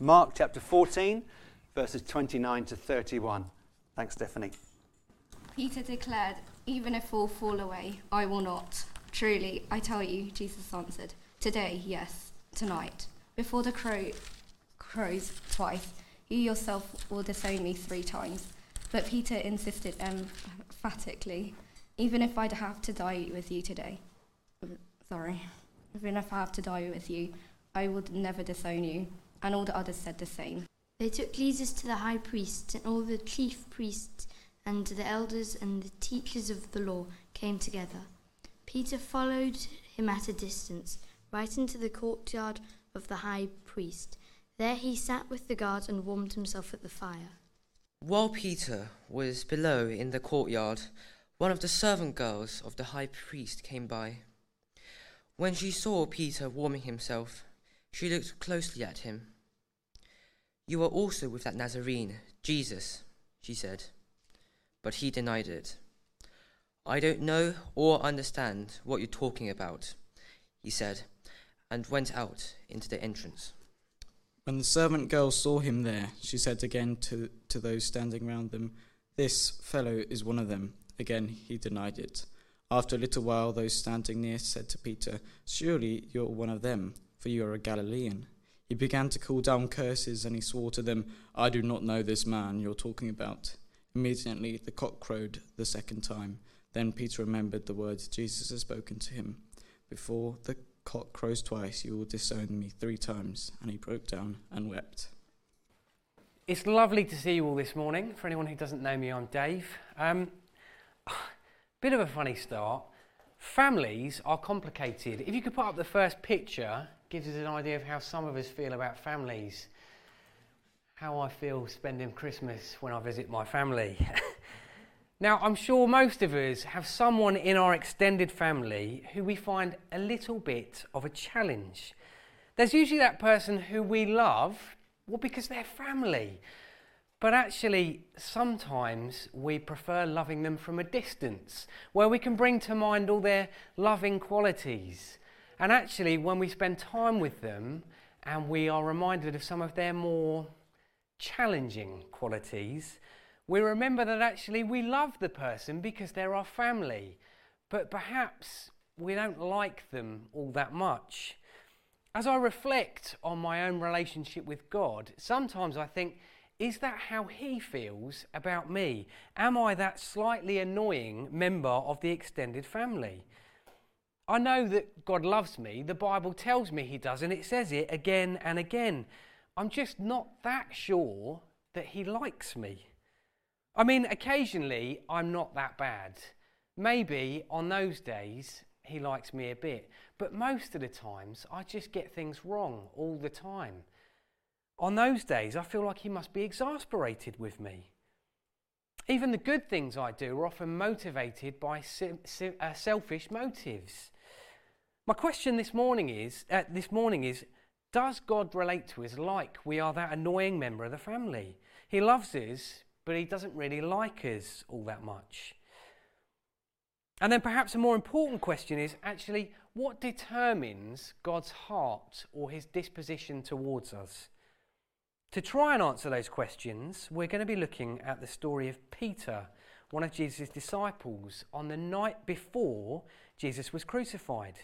Mark chapter 14, verses 29 to 31. Thanks, Stephanie. Peter declared, Even if all fall away, I will not. Truly, I tell you, Jesus answered, Today, yes, tonight, before the crow crows twice, you yourself will disown me three times. But Peter insisted emphatically, Even if I'd have to die with you today, sorry, even if I have to die with you, I would never disown you. And all the others said the same. They took Jesus to the high priest, and all the chief priests and the elders and the teachers of the law came together. Peter followed him at a distance, right into the courtyard of the high priest. There he sat with the guards and warmed himself at the fire. While Peter was below in the courtyard, one of the servant girls of the high priest came by. When she saw Peter warming himself, she looked closely at him. You are also with that Nazarene, Jesus, she said. But he denied it. I don't know or understand what you're talking about, he said, and went out into the entrance. When the servant girl saw him there, she said again to, to those standing round them, This fellow is one of them. Again he denied it. After a little while, those standing near said to Peter, Surely you're one of them, for you are a Galilean. He began to call down curses, and he swore to them, I do not know this man you're talking about. Immediately the cock crowed the second time. Then Peter remembered the words Jesus had spoken to him. Before the cock crows twice, you will disown me three times. And he broke down and wept. It's lovely to see you all this morning. For anyone who doesn't know me, I'm Dave. Um, bit of a funny start. Families are complicated. If you could put up the first picture, gives us an idea of how some of us feel about families. How I feel spending Christmas when I visit my family. now, I'm sure most of us have someone in our extended family who we find a little bit of a challenge. There's usually that person who we love, well, because they're family. But actually, sometimes we prefer loving them from a distance, where we can bring to mind all their loving qualities and actually, when we spend time with them and we are reminded of some of their more challenging qualities, we remember that actually we love the person because they're our family, but perhaps we don't like them all that much. As I reflect on my own relationship with God, sometimes I think, is that how He feels about me? Am I that slightly annoying member of the extended family? I know that God loves me. The Bible tells me He does, and it says it again and again. I'm just not that sure that He likes me. I mean, occasionally I'm not that bad. Maybe on those days He likes me a bit, but most of the times I just get things wrong all the time. On those days, I feel like He must be exasperated with me. Even the good things I do are often motivated by uh, selfish motives. My question this morning is uh, this morning is does God relate to us like we are that annoying member of the family? He loves us, but he doesn't really like us all that much. And then perhaps a more important question is actually what determines God's heart or his disposition towards us? To try and answer those questions, we're going to be looking at the story of Peter, one of Jesus' disciples, on the night before Jesus was crucified.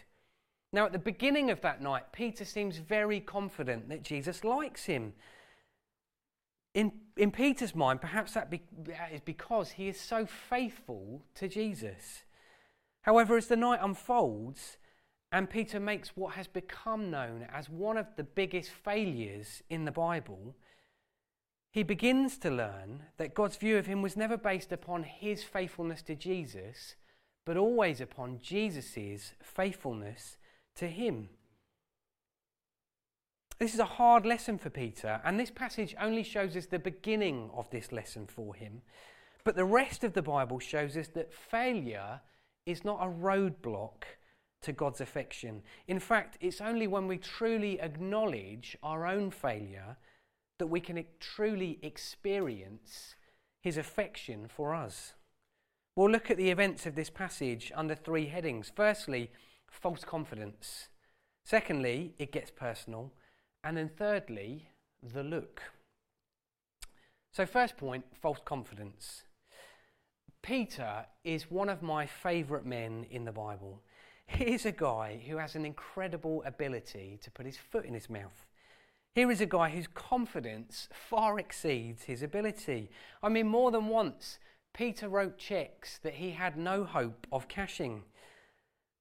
Now, at the beginning of that night, Peter seems very confident that Jesus likes him. In, in Peter's mind, perhaps that, be, that is because he is so faithful to Jesus. However, as the night unfolds, and Peter makes what has become known as one of the biggest failures in the Bible, he begins to learn that God's view of him was never based upon his faithfulness to Jesus, but always upon Jesus' faithfulness to him. This is a hard lesson for Peter, and this passage only shows us the beginning of this lesson for him. But the rest of the Bible shows us that failure is not a roadblock to God's affection. In fact, it's only when we truly acknowledge our own failure that we can truly experience his affection for us. We'll look at the events of this passage under three headings. Firstly, false confidence. Secondly, it gets personal. And then thirdly, the look. So, first point false confidence. Peter is one of my favourite men in the Bible. Here's a guy who has an incredible ability to put his foot in his mouth. Here is a guy whose confidence far exceeds his ability. I mean, more than once, Peter wrote checks that he had no hope of cashing.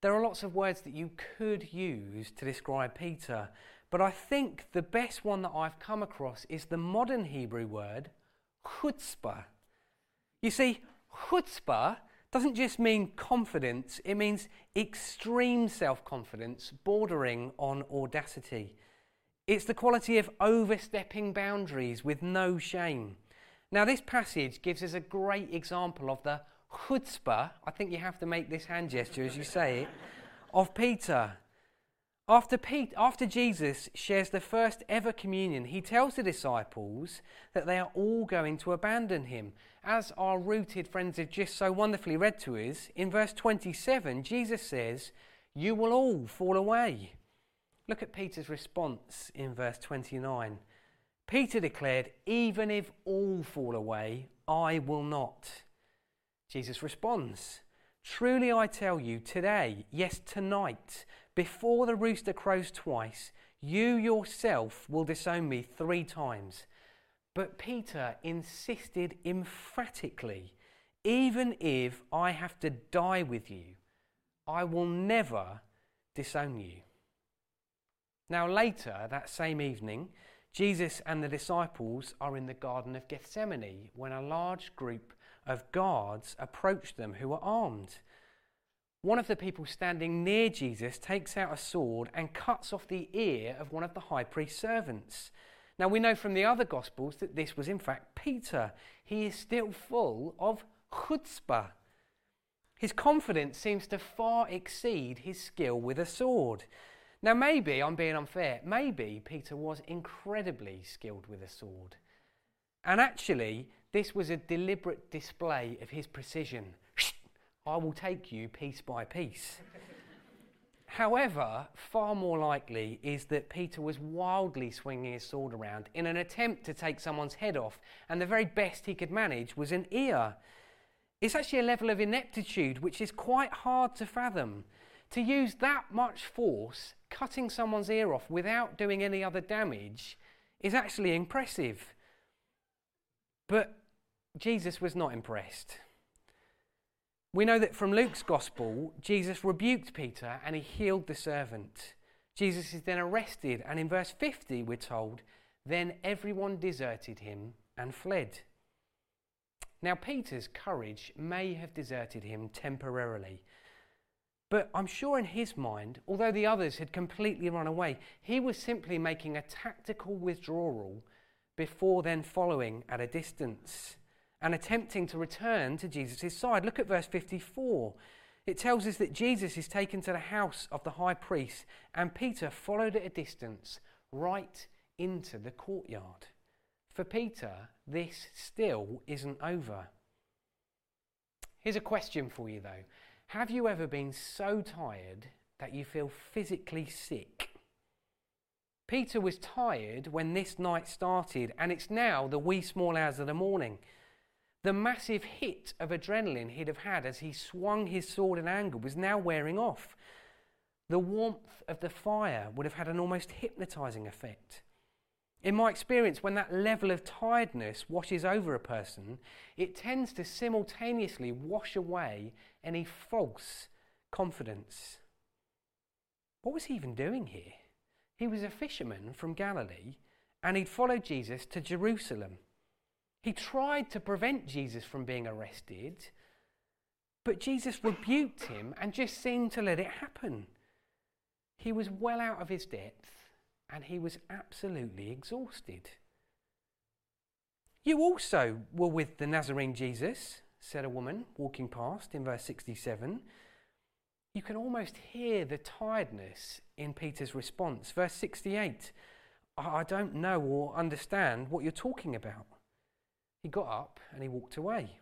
There are lots of words that you could use to describe Peter, but I think the best one that I've come across is the modern Hebrew word chutzpah. You see, chutzpah doesn't just mean confidence, it means extreme self confidence bordering on audacity. It's the quality of overstepping boundaries with no shame. Now, this passage gives us a great example of the chutzpah, I think you have to make this hand gesture as you say it, of Peter. After, Pete, after Jesus shares the first ever communion, he tells the disciples that they are all going to abandon him. As our rooted friends have just so wonderfully read to us, in verse 27, Jesus says, You will all fall away. Look at Peter's response in verse 29. Peter declared, Even if all fall away, I will not. Jesus responds, Truly I tell you, today, yes, tonight, before the rooster crows twice, you yourself will disown me three times. But Peter insisted emphatically, Even if I have to die with you, I will never disown you. Now, later that same evening, Jesus and the disciples are in the Garden of Gethsemane when a large group of guards approach them who are armed. One of the people standing near Jesus takes out a sword and cuts off the ear of one of the high priest's servants. Now, we know from the other Gospels that this was in fact Peter. He is still full of chutzpah. His confidence seems to far exceed his skill with a sword. Now, maybe I'm being unfair. Maybe Peter was incredibly skilled with a sword. And actually, this was a deliberate display of his precision. I will take you piece by piece. However, far more likely is that Peter was wildly swinging his sword around in an attempt to take someone's head off, and the very best he could manage was an ear. It's actually a level of ineptitude which is quite hard to fathom. To use that much force, cutting someone's ear off without doing any other damage, is actually impressive. But Jesus was not impressed. We know that from Luke's gospel, Jesus rebuked Peter and he healed the servant. Jesus is then arrested, and in verse 50, we're told, Then everyone deserted him and fled. Now, Peter's courage may have deserted him temporarily, but I'm sure in his mind, although the others had completely run away, he was simply making a tactical withdrawal before then following at a distance and attempting to return to Jesus' side. Look at verse 54. It tells us that Jesus is taken to the house of the high priest, and Peter followed at a distance right into the courtyard. For Peter, this still isn't over. Here's a question for you, though Have you ever been so tired that you feel physically sick? Peter was tired when this night started, and it's now the wee small hours of the morning. The massive hit of adrenaline he'd have had as he swung his sword in anger was now wearing off. The warmth of the fire would have had an almost hypnotizing effect. In my experience, when that level of tiredness washes over a person, it tends to simultaneously wash away any false confidence. What was he even doing here? He was a fisherman from Galilee and he'd followed Jesus to Jerusalem. He tried to prevent Jesus from being arrested, but Jesus rebuked him and just seemed to let it happen. He was well out of his depth and he was absolutely exhausted. You also were with the Nazarene Jesus, said a woman walking past in verse 67. You can almost hear the tiredness in Peter's response. Verse 68 I don't know or understand what you're talking about. He got up and he walked away.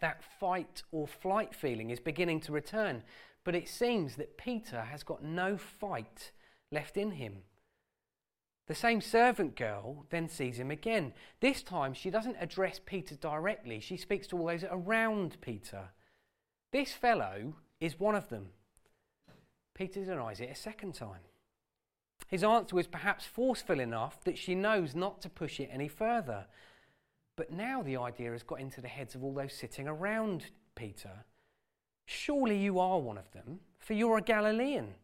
That fight or flight feeling is beginning to return, but it seems that Peter has got no fight left in him. The same servant girl then sees him again. This time, she doesn't address Peter directly, she speaks to all those around Peter. This fellow is one of them. Peter denies it a second time. His answer was perhaps forceful enough that she knows not to push it any further. But now the idea has got into the heads of all those sitting around Peter. Surely you are one of them, for you're a Galilean.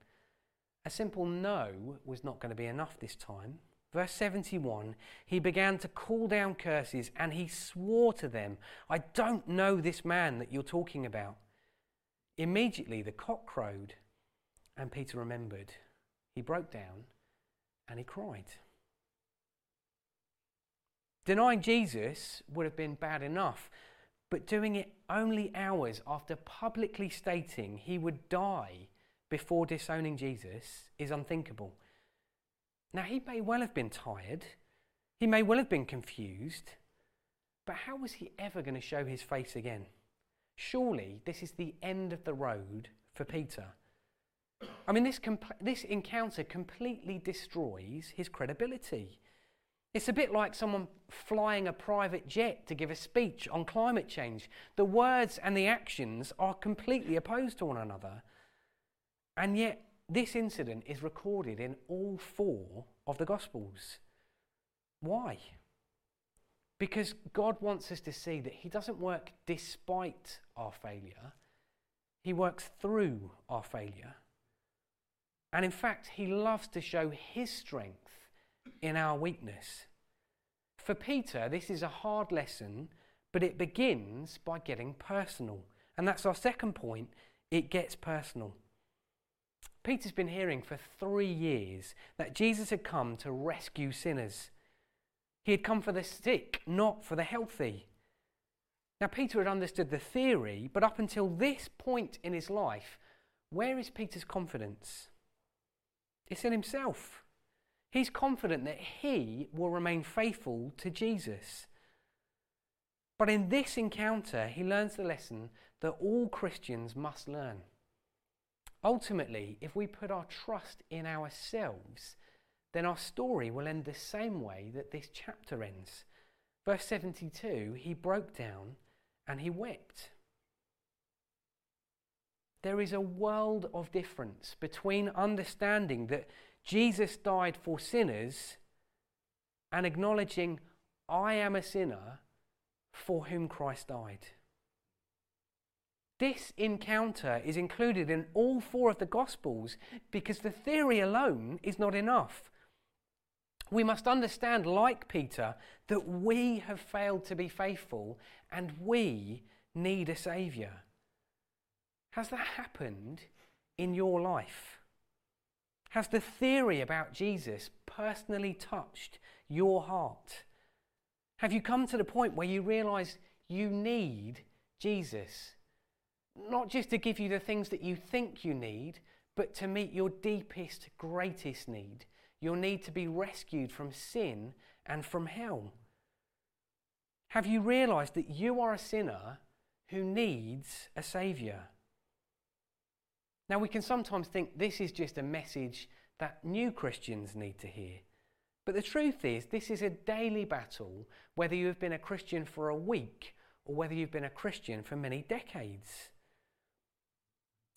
A simple no was not going to be enough this time. Verse 71 He began to call down curses and he swore to them, I don't know this man that you're talking about. Immediately the cock crowed and Peter remembered. He broke down and he cried. Denying Jesus would have been bad enough, but doing it only hours after publicly stating he would die before disowning Jesus is unthinkable. Now, he may well have been tired, he may well have been confused, but how was he ever going to show his face again? Surely this is the end of the road for Peter. I mean, this, comp- this encounter completely destroys his credibility. It's a bit like someone flying a private jet to give a speech on climate change. The words and the actions are completely opposed to one another. And yet, this incident is recorded in all four of the Gospels. Why? Because God wants us to see that He doesn't work despite our failure, He works through our failure. And in fact, He loves to show His strength in our weakness. For Peter, this is a hard lesson, but it begins by getting personal. And that's our second point it gets personal. Peter's been hearing for three years that Jesus had come to rescue sinners. He had come for the sick, not for the healthy. Now, Peter had understood the theory, but up until this point in his life, where is Peter's confidence? It's in himself. He's confident that he will remain faithful to Jesus. But in this encounter, he learns the lesson that all Christians must learn. Ultimately, if we put our trust in ourselves, then our story will end the same way that this chapter ends. Verse 72 he broke down and he wept. There is a world of difference between understanding that Jesus died for sinners and acknowledging, I am a sinner for whom Christ died. This encounter is included in all four of the Gospels because the theory alone is not enough. We must understand, like Peter, that we have failed to be faithful and we need a Saviour. Has that happened in your life? Has the theory about Jesus personally touched your heart? Have you come to the point where you realize you need Jesus? Not just to give you the things that you think you need, but to meet your deepest, greatest need your need to be rescued from sin and from hell. Have you realized that you are a sinner who needs a Saviour? Now, we can sometimes think this is just a message that new Christians need to hear. But the truth is, this is a daily battle, whether you have been a Christian for a week or whether you've been a Christian for many decades.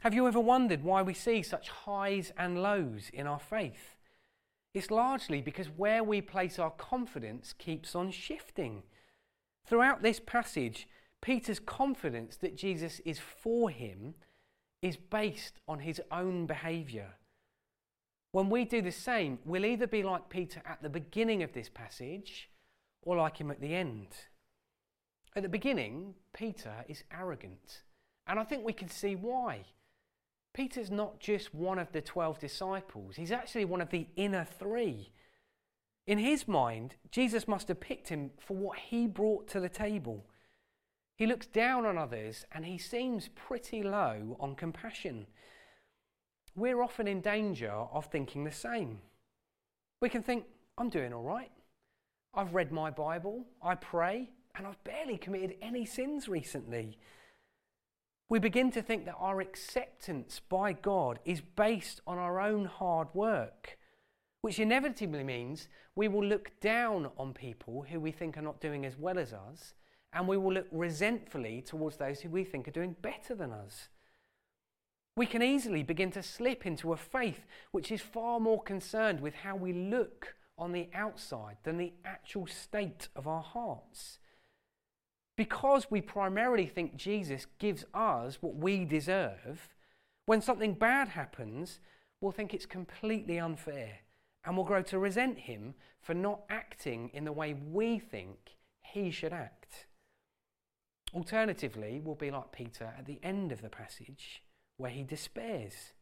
Have you ever wondered why we see such highs and lows in our faith? It's largely because where we place our confidence keeps on shifting. Throughout this passage, Peter's confidence that Jesus is for him is based on his own behaviour. When we do the same, we'll either be like Peter at the beginning of this passage or like him at the end. At the beginning, Peter is arrogant, and I think we can see why. Peter's not just one of the 12 disciples, he's actually one of the inner three. In his mind, Jesus must have picked him for what he brought to the table. He looks down on others and he seems pretty low on compassion. We're often in danger of thinking the same. We can think, I'm doing all right. I've read my Bible, I pray, and I've barely committed any sins recently. We begin to think that our acceptance by God is based on our own hard work. which inevitably means we will look down on people who we think are not doing as well as us, and we will look resentfully towards those who we think are doing better than us. We can easily begin to slip into a faith which is far more concerned with how we look on the outside than the actual state of our hearts. Because we primarily think Jesus gives us what we deserve, when something bad happens, we'll think it's completely unfair and we'll grow to resent him for not acting in the way we think he should act. Alternatively, we'll be like Peter at the end of the passage where he despairs.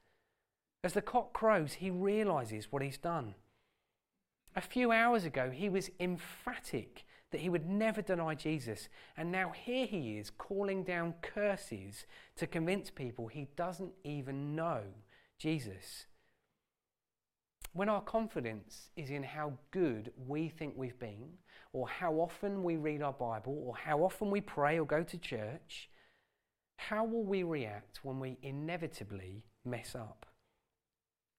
As the cock crows, he realizes what he's done. A few hours ago, he was emphatic that he would never deny Jesus, and now here he is calling down curses to convince people he doesn't even know Jesus. When our confidence is in how good we think we've been, or how often we read our Bible, or how often we pray or go to church, how will we react when we inevitably mess up?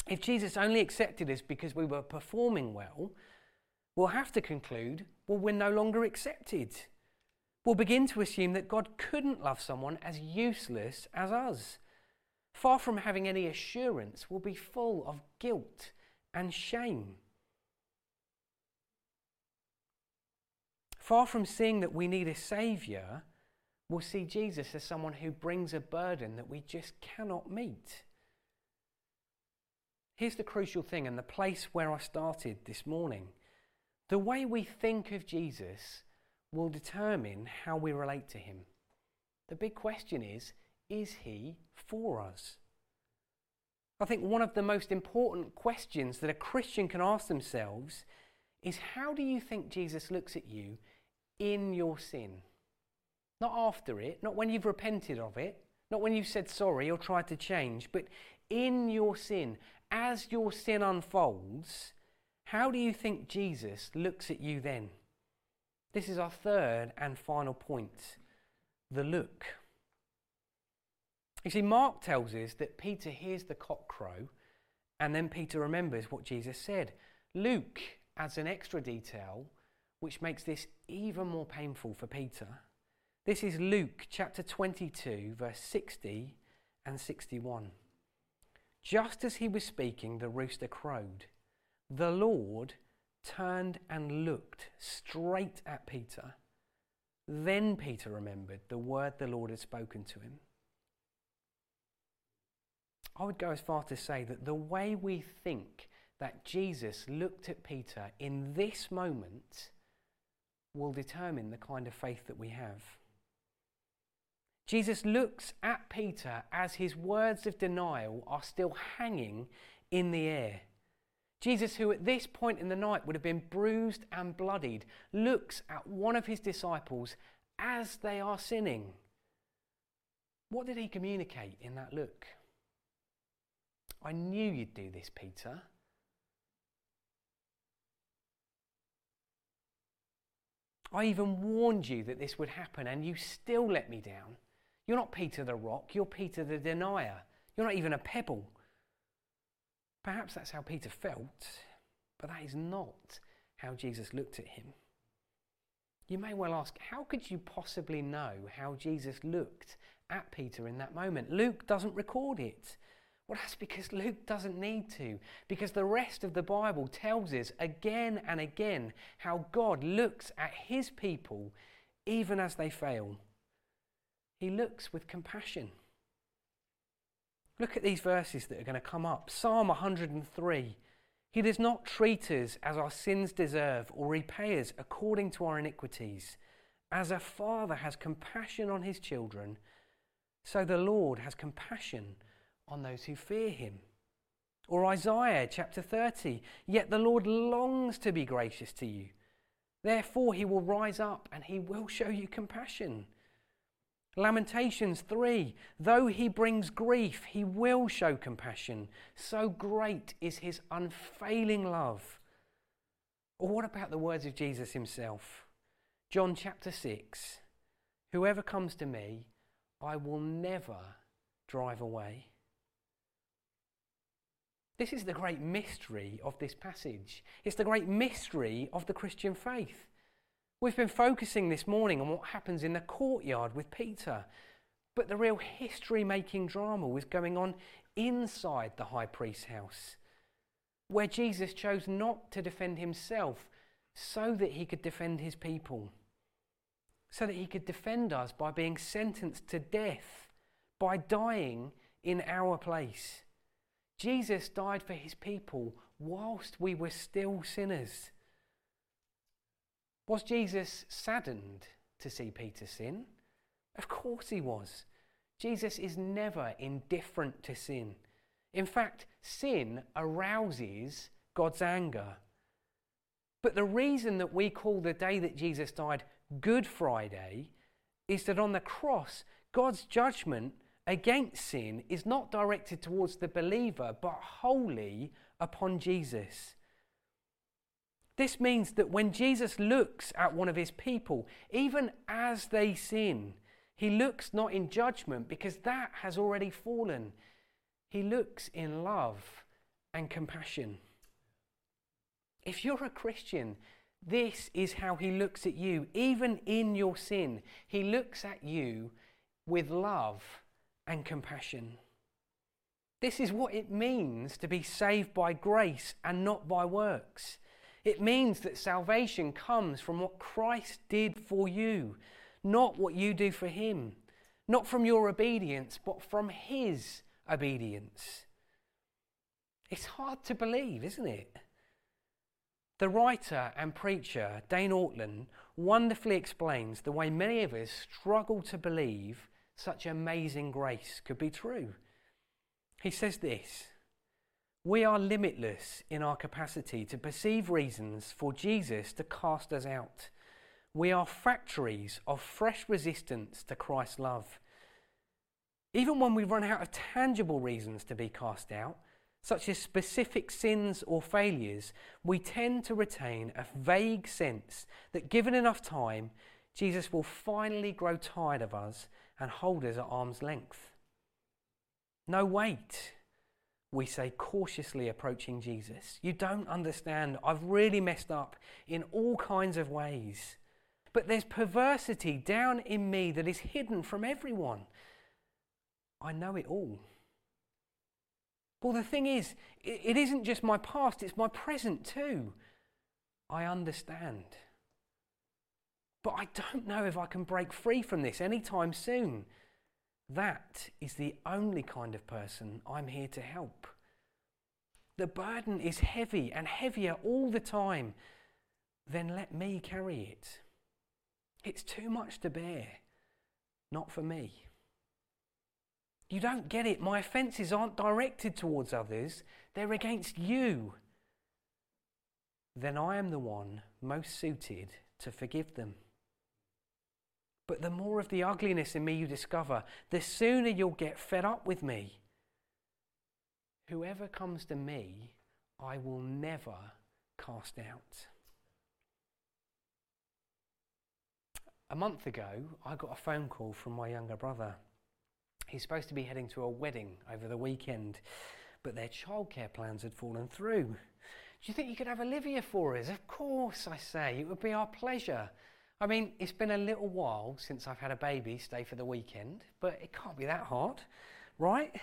If Jesus only accepted us because we were performing well, we'll have to conclude well, we're no longer accepted. We'll begin to assume that God couldn't love someone as useless as us. Far from having any assurance, we'll be full of guilt and shame. Far from seeing that we need a Saviour, we'll see Jesus as someone who brings a burden that we just cannot meet. Here's the crucial thing, and the place where I started this morning. The way we think of Jesus will determine how we relate to him. The big question is is he for us? I think one of the most important questions that a Christian can ask themselves is how do you think Jesus looks at you in your sin? Not after it, not when you've repented of it, not when you've said sorry or tried to change, but in your sin. As your sin unfolds, how do you think Jesus looks at you then? This is our third and final point the look. You see, Mark tells us that Peter hears the cock crow and then Peter remembers what Jesus said. Luke adds an extra detail which makes this even more painful for Peter. This is Luke chapter 22, verse 60 and 61. Just as he was speaking, the rooster crowed. The Lord turned and looked straight at Peter. Then Peter remembered the word the Lord had spoken to him. I would go as far to say that the way we think that Jesus looked at Peter in this moment will determine the kind of faith that we have. Jesus looks at Peter as his words of denial are still hanging in the air. Jesus, who at this point in the night would have been bruised and bloodied, looks at one of his disciples as they are sinning. What did he communicate in that look? I knew you'd do this, Peter. I even warned you that this would happen, and you still let me down. You're not Peter the rock, you're Peter the denier. You're not even a pebble. Perhaps that's how Peter felt, but that is not how Jesus looked at him. You may well ask, how could you possibly know how Jesus looked at Peter in that moment? Luke doesn't record it. Well, that's because Luke doesn't need to, because the rest of the Bible tells us again and again how God looks at his people even as they fail. He looks with compassion. Look at these verses that are going to come up. Psalm 103. He does not treat us as our sins deserve or repay us according to our iniquities. As a father has compassion on his children, so the Lord has compassion on those who fear him. Or Isaiah chapter 30. Yet the Lord longs to be gracious to you. Therefore, he will rise up and he will show you compassion. Lamentations 3 Though he brings grief, he will show compassion. So great is his unfailing love. Or what about the words of Jesus himself? John chapter 6 Whoever comes to me, I will never drive away. This is the great mystery of this passage. It's the great mystery of the Christian faith. We've been focusing this morning on what happens in the courtyard with Peter, but the real history making drama was going on inside the high priest's house, where Jesus chose not to defend himself so that he could defend his people, so that he could defend us by being sentenced to death, by dying in our place. Jesus died for his people whilst we were still sinners. Was Jesus saddened to see Peter sin? Of course he was. Jesus is never indifferent to sin. In fact, sin arouses God's anger. But the reason that we call the day that Jesus died Good Friday is that on the cross, God's judgment against sin is not directed towards the believer, but wholly upon Jesus. This means that when Jesus looks at one of his people, even as they sin, he looks not in judgment because that has already fallen. He looks in love and compassion. If you're a Christian, this is how he looks at you, even in your sin. He looks at you with love and compassion. This is what it means to be saved by grace and not by works. It means that salvation comes from what Christ did for you, not what you do for him, not from your obedience, but from his obedience. It's hard to believe, isn't it? The writer and preacher, Dane Ortlund, wonderfully explains the way many of us struggle to believe such amazing grace could be true. He says this We are limitless in our capacity to perceive reasons for Jesus to cast us out. We are factories of fresh resistance to Christ's love. Even when we run out of tangible reasons to be cast out, such as specific sins or failures, we tend to retain a vague sense that given enough time, Jesus will finally grow tired of us and hold us at arm's length. No, wait, we say, cautiously approaching Jesus. You don't understand. I've really messed up in all kinds of ways. But there's perversity down in me that is hidden from everyone. I know it all. Well, the thing is, it isn't just my past, it's my present too. I understand. But I don't know if I can break free from this anytime soon. That is the only kind of person I'm here to help. The burden is heavy and heavier all the time. Then let me carry it. It's too much to bear. Not for me. You don't get it. My offences aren't directed towards others, they're against you. Then I am the one most suited to forgive them. But the more of the ugliness in me you discover, the sooner you'll get fed up with me. Whoever comes to me, I will never cast out. A month ago, I got a phone call from my younger brother. He's supposed to be heading to a wedding over the weekend, but their childcare plans had fallen through. Do you think you could have Olivia for us? Of course, I say. It would be our pleasure. I mean, it's been a little while since I've had a baby stay for the weekend, but it can't be that hard, right?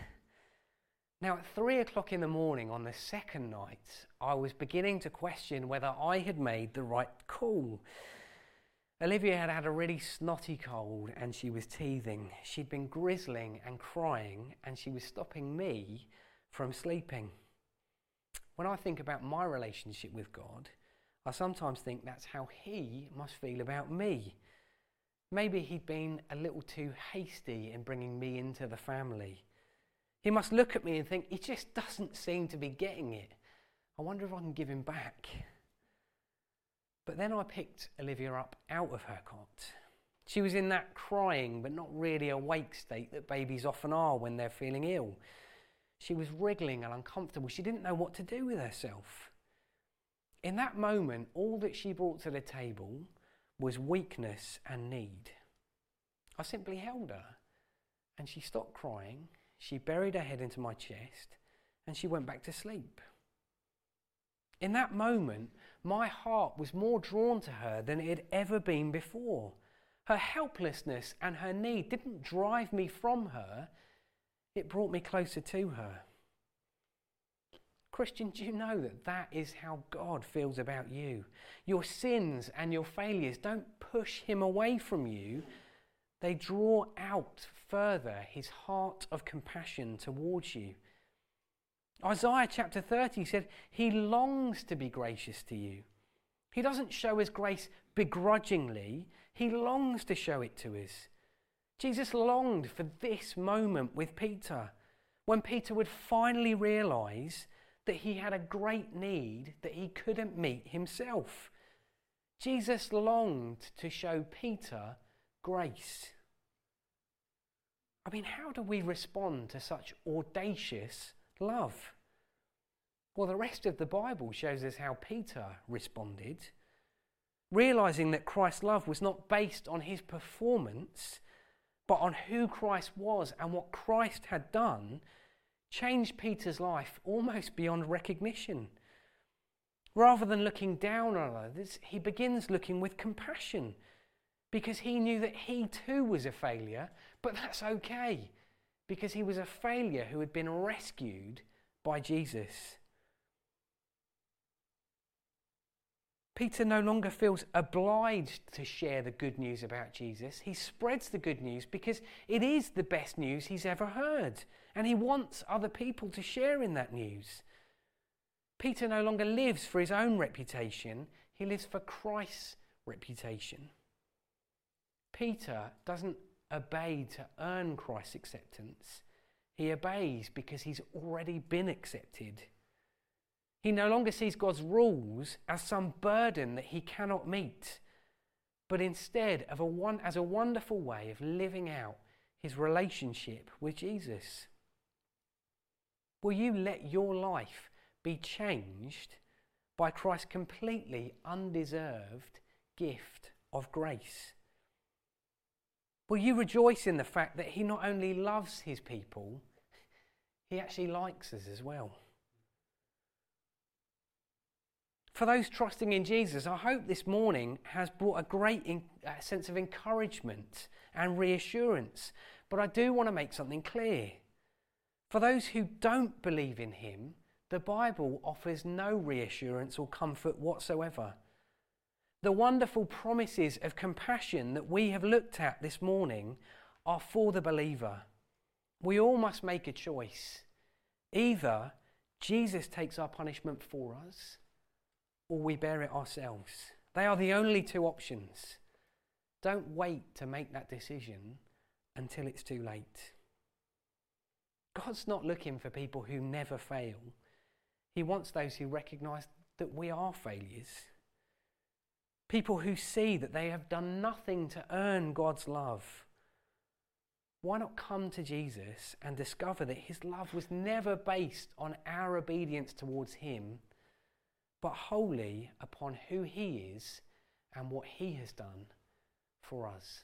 Now, at three o'clock in the morning on the second night, I was beginning to question whether I had made the right call. Olivia had had a really snotty cold and she was teething. She'd been grizzling and crying, and she was stopping me from sleeping. When I think about my relationship with God, I sometimes think that's how he must feel about me. Maybe he'd been a little too hasty in bringing me into the family. He must look at me and think, he just doesn't seem to be getting it. I wonder if I can give him back. But then I picked Olivia up out of her cot. She was in that crying but not really awake state that babies often are when they're feeling ill. She was wriggling and uncomfortable. She didn't know what to do with herself. In that moment, all that she brought to the table was weakness and need. I simply held her, and she stopped crying. She buried her head into my chest, and she went back to sleep. In that moment, my heart was more drawn to her than it had ever been before. Her helplessness and her need didn't drive me from her, it brought me closer to her. Christian, do you know that that is how God feels about you? Your sins and your failures don't push him away from you, they draw out further his heart of compassion towards you. Isaiah chapter 30 said, He longs to be gracious to you. He doesn't show his grace begrudgingly, he longs to show it to us. Jesus longed for this moment with Peter, when Peter would finally realize that he had a great need that he couldn't meet himself. Jesus longed to show Peter grace. I mean, how do we respond to such audacious love? Well, the rest of the Bible shows us how Peter responded. Realizing that Christ's love was not based on his performance, but on who Christ was and what Christ had done, changed Peter's life almost beyond recognition. Rather than looking down on others, he begins looking with compassion because he knew that he too was a failure, but that's okay because he was a failure who had been rescued by Jesus. Peter no longer feels obliged to share the good news about Jesus. He spreads the good news because it is the best news he's ever heard, and he wants other people to share in that news. Peter no longer lives for his own reputation, he lives for Christ's reputation. Peter doesn't obey to earn Christ's acceptance, he obeys because he's already been accepted. He no longer sees God's rules as some burden that he cannot meet, but instead of a one, as a wonderful way of living out his relationship with Jesus. Will you let your life be changed by Christ's completely undeserved gift of grace? Will you rejoice in the fact that he not only loves his people, he actually likes us as well? For those trusting in Jesus, I hope this morning has brought a great in, uh, sense of encouragement and reassurance. But I do want to make something clear. For those who don't believe in Him, the Bible offers no reassurance or comfort whatsoever. The wonderful promises of compassion that we have looked at this morning are for the believer. We all must make a choice. Either Jesus takes our punishment for us, or we bear it ourselves. They are the only two options. Don't wait to make that decision until it's too late. God's not looking for people who never fail. He wants those who recognize that we are failures. People who see that they have done nothing to earn God's love. Why not come to Jesus and discover that his love was never based on our obedience towards him? but wholly upon who He is and what He has done for us.